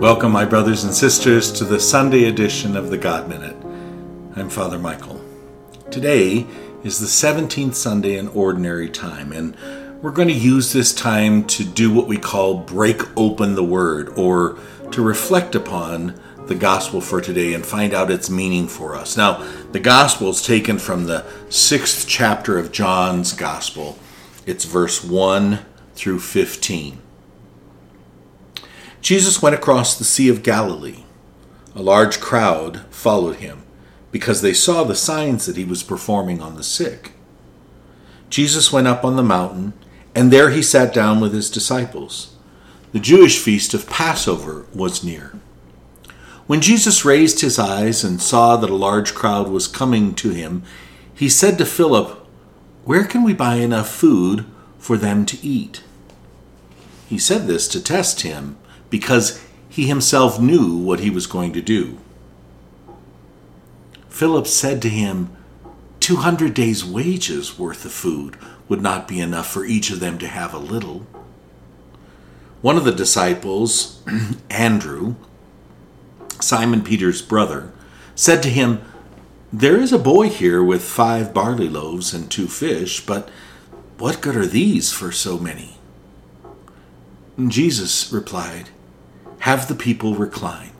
Welcome, my brothers and sisters, to the Sunday edition of the God Minute. I'm Father Michael. Today is the 17th Sunday in Ordinary Time, and we're going to use this time to do what we call break open the Word, or to reflect upon the Gospel for today and find out its meaning for us. Now, the Gospel is taken from the sixth chapter of John's Gospel, it's verse 1 through 15. Jesus went across the Sea of Galilee. A large crowd followed him because they saw the signs that he was performing on the sick. Jesus went up on the mountain, and there he sat down with his disciples. The Jewish feast of Passover was near. When Jesus raised his eyes and saw that a large crowd was coming to him, he said to Philip, Where can we buy enough food for them to eat? He said this to test him because he himself knew what he was going to do. Philip said to him, Two hundred days' wages worth of food would not be enough for each of them to have a little. One of the disciples, Andrew, Simon Peter's brother, said to him, There is a boy here with five barley loaves and two fish, but what good are these for so many? Jesus replied, have the people recline.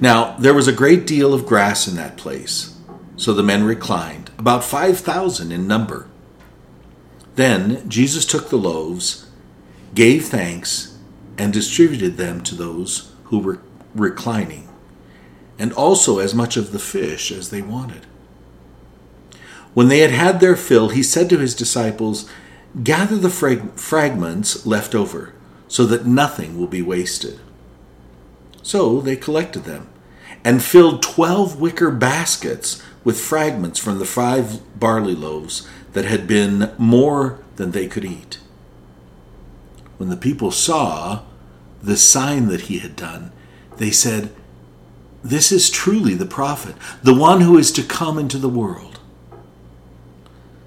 Now, there was a great deal of grass in that place, so the men reclined, about 5,000 in number. Then Jesus took the loaves, gave thanks, and distributed them to those who were reclining, and also as much of the fish as they wanted. When they had had their fill, he said to his disciples, Gather the frag- fragments left over so that nothing will be wasted. So they collected them and filled twelve wicker baskets with fragments from the five barley loaves that had been more than they could eat. When the people saw the sign that he had done, they said, This is truly the prophet, the one who is to come into the world.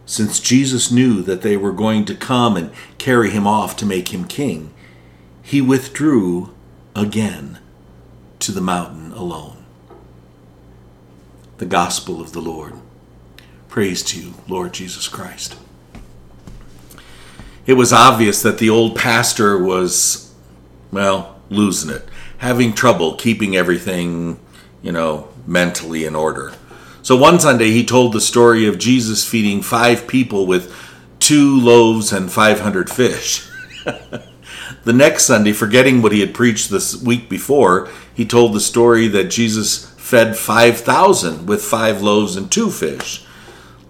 Since Jesus knew that they were going to come and carry him off to make him king, he withdrew again to the mountain alone. The Gospel of the Lord. Praise to you, Lord Jesus Christ. It was obvious that the old pastor was, well, losing it, having trouble keeping everything, you know, mentally in order. So one Sunday he told the story of Jesus feeding five people with two loaves and 500 fish. The next Sunday, forgetting what he had preached this week before, he told the story that Jesus fed 5,000 with five loaves and two fish.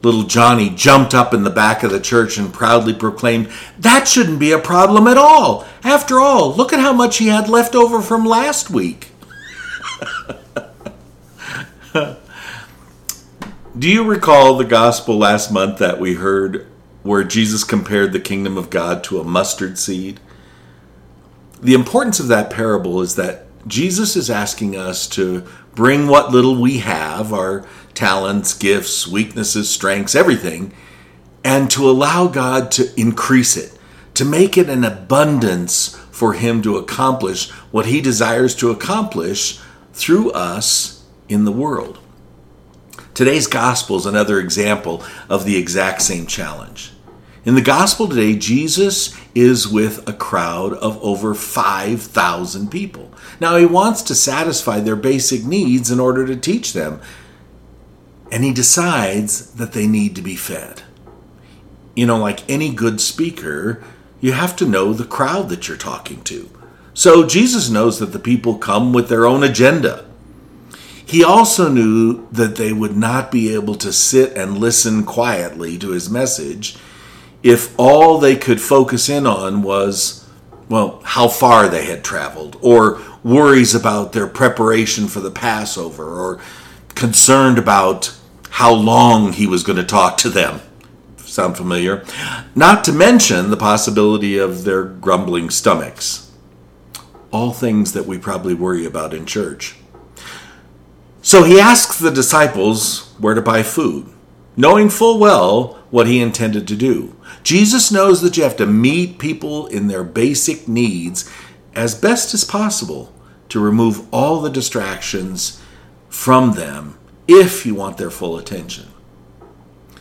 Little Johnny jumped up in the back of the church and proudly proclaimed, That shouldn't be a problem at all. After all, look at how much he had left over from last week. Do you recall the gospel last month that we heard where Jesus compared the kingdom of God to a mustard seed? the importance of that parable is that Jesus is asking us to bring what little we have our talents, gifts, weaknesses, strengths, everything and to allow God to increase it, to make it an abundance for Him to accomplish what He desires to accomplish through us in the world. Today's gospel is another example of the exact same challenge. In the gospel today, Jesus is with a crowd of over 5,000 people. Now, he wants to satisfy their basic needs in order to teach them, and he decides that they need to be fed. You know, like any good speaker, you have to know the crowd that you're talking to. So Jesus knows that the people come with their own agenda. He also knew that they would not be able to sit and listen quietly to his message if all they could focus in on was, well, how far they had traveled, or worries about their preparation for the Passover, or concerned about how long he was going to talk to them. Sound familiar? Not to mention the possibility of their grumbling stomachs. All things that we probably worry about in church. So he asks the disciples where to buy food, knowing full well what he intended to do Jesus knows that you have to meet people in their basic needs as best as possible to remove all the distractions from them if you want their full attention.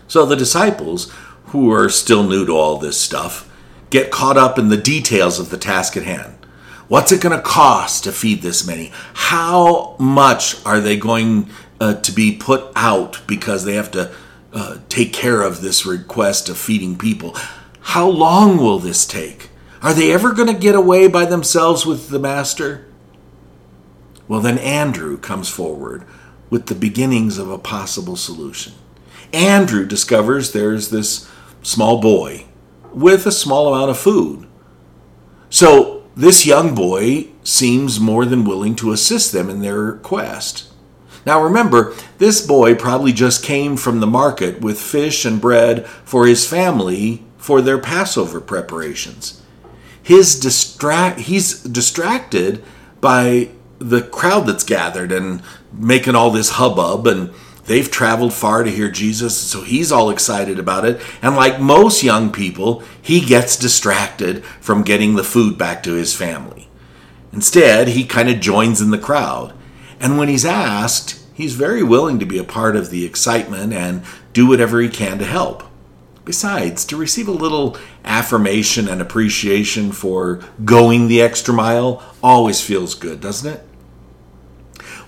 So the disciples, who are still new to all this stuff, get caught up in the details of the task at hand. What's it going to cost to feed this many? How much are they going uh, to be put out because they have to uh, take care of this request of feeding people? How long will this take? Are they ever going to get away by themselves with the master? Well, then Andrew comes forward with the beginnings of a possible solution. Andrew discovers there's this small boy with a small amount of food. So this young boy seems more than willing to assist them in their quest. Now remember, this boy probably just came from the market with fish and bread for his family for their Passover preparations. His distract he's distracted by the crowd that's gathered and making all this hubbub and They've traveled far to hear Jesus, so he's all excited about it. And like most young people, he gets distracted from getting the food back to his family. Instead, he kind of joins in the crowd. And when he's asked, he's very willing to be a part of the excitement and do whatever he can to help. Besides, to receive a little affirmation and appreciation for going the extra mile always feels good, doesn't it?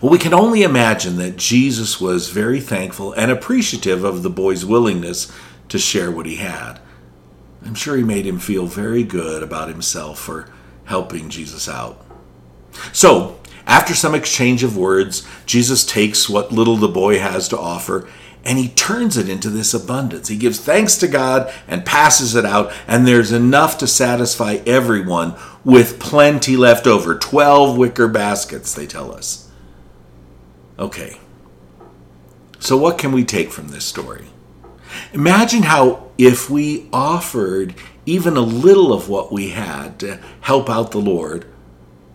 Well, we can only imagine that Jesus was very thankful and appreciative of the boy's willingness to share what he had. I'm sure he made him feel very good about himself for helping Jesus out. So, after some exchange of words, Jesus takes what little the boy has to offer and he turns it into this abundance. He gives thanks to God and passes it out, and there's enough to satisfy everyone with plenty left over. Twelve wicker baskets, they tell us. Okay. So, what can we take from this story? Imagine how, if we offered even a little of what we had to help out the Lord,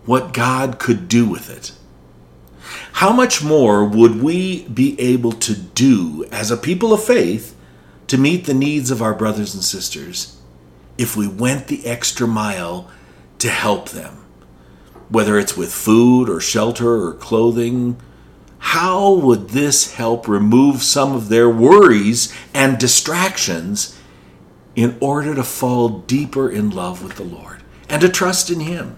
what God could do with it. How much more would we be able to do as a people of faith to meet the needs of our brothers and sisters if we went the extra mile to help them? Whether it's with food or shelter or clothing how would this help remove some of their worries and distractions in order to fall deeper in love with the Lord and to trust in Him?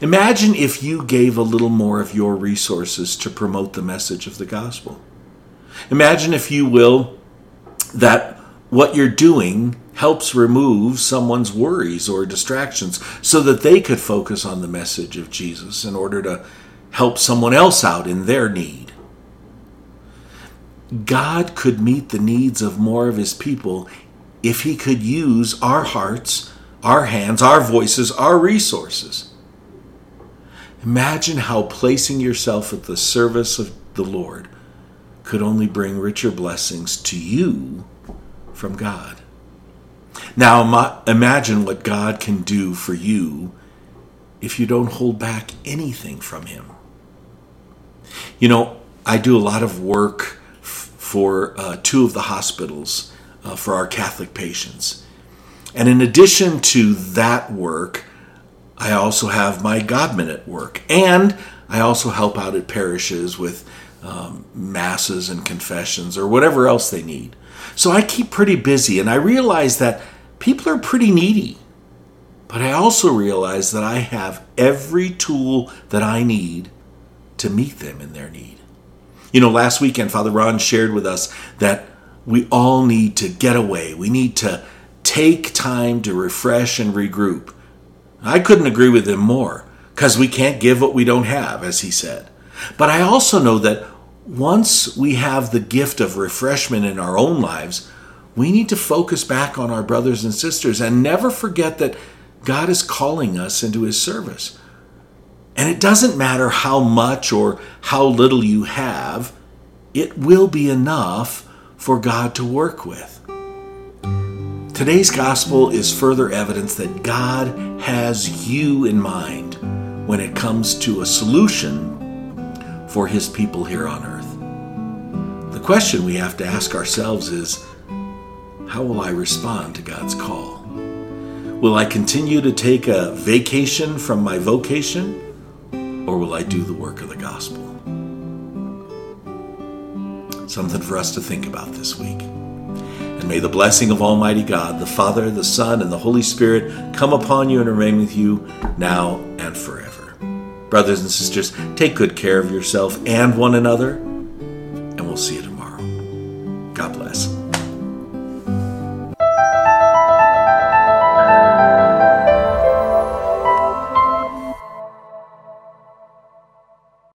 Imagine if you gave a little more of your resources to promote the message of the gospel. Imagine, if you will, that what you're doing helps remove someone's worries or distractions so that they could focus on the message of Jesus in order to help someone else out in their need. God could meet the needs of more of his people if he could use our hearts, our hands, our voices, our resources. Imagine how placing yourself at the service of the Lord could only bring richer blessings to you from God. Now imagine what God can do for you if you don't hold back anything from Him. You know, I do a lot of work f- for uh, two of the hospitals uh, for our Catholic patients. And in addition to that work, I also have my God Minute work. And I also help out at parishes with um, masses and confessions or whatever else they need. So I keep pretty busy and I realize that people are pretty needy. But I also realize that I have every tool that I need to meet them in their need. You know, last weekend, Father Ron shared with us that we all need to get away. We need to take time to refresh and regroup. I couldn't agree with him more because we can't give what we don't have, as he said. But I also know that once we have the gift of refreshment in our own lives, we need to focus back on our brothers and sisters and never forget that God is calling us into his service. And it doesn't matter how much or how little you have, it will be enough for God to work with. Today's gospel is further evidence that God has you in mind when it comes to a solution for his people here on earth. The question we have to ask ourselves is how will I respond to God's call? Will I continue to take a vacation from my vocation, or will I do the work of the gospel? Something for us to think about this week. And may the blessing of Almighty God, the Father, the Son, and the Holy Spirit come upon you and remain with you now and forever. Brothers and sisters, take good care of yourself and one another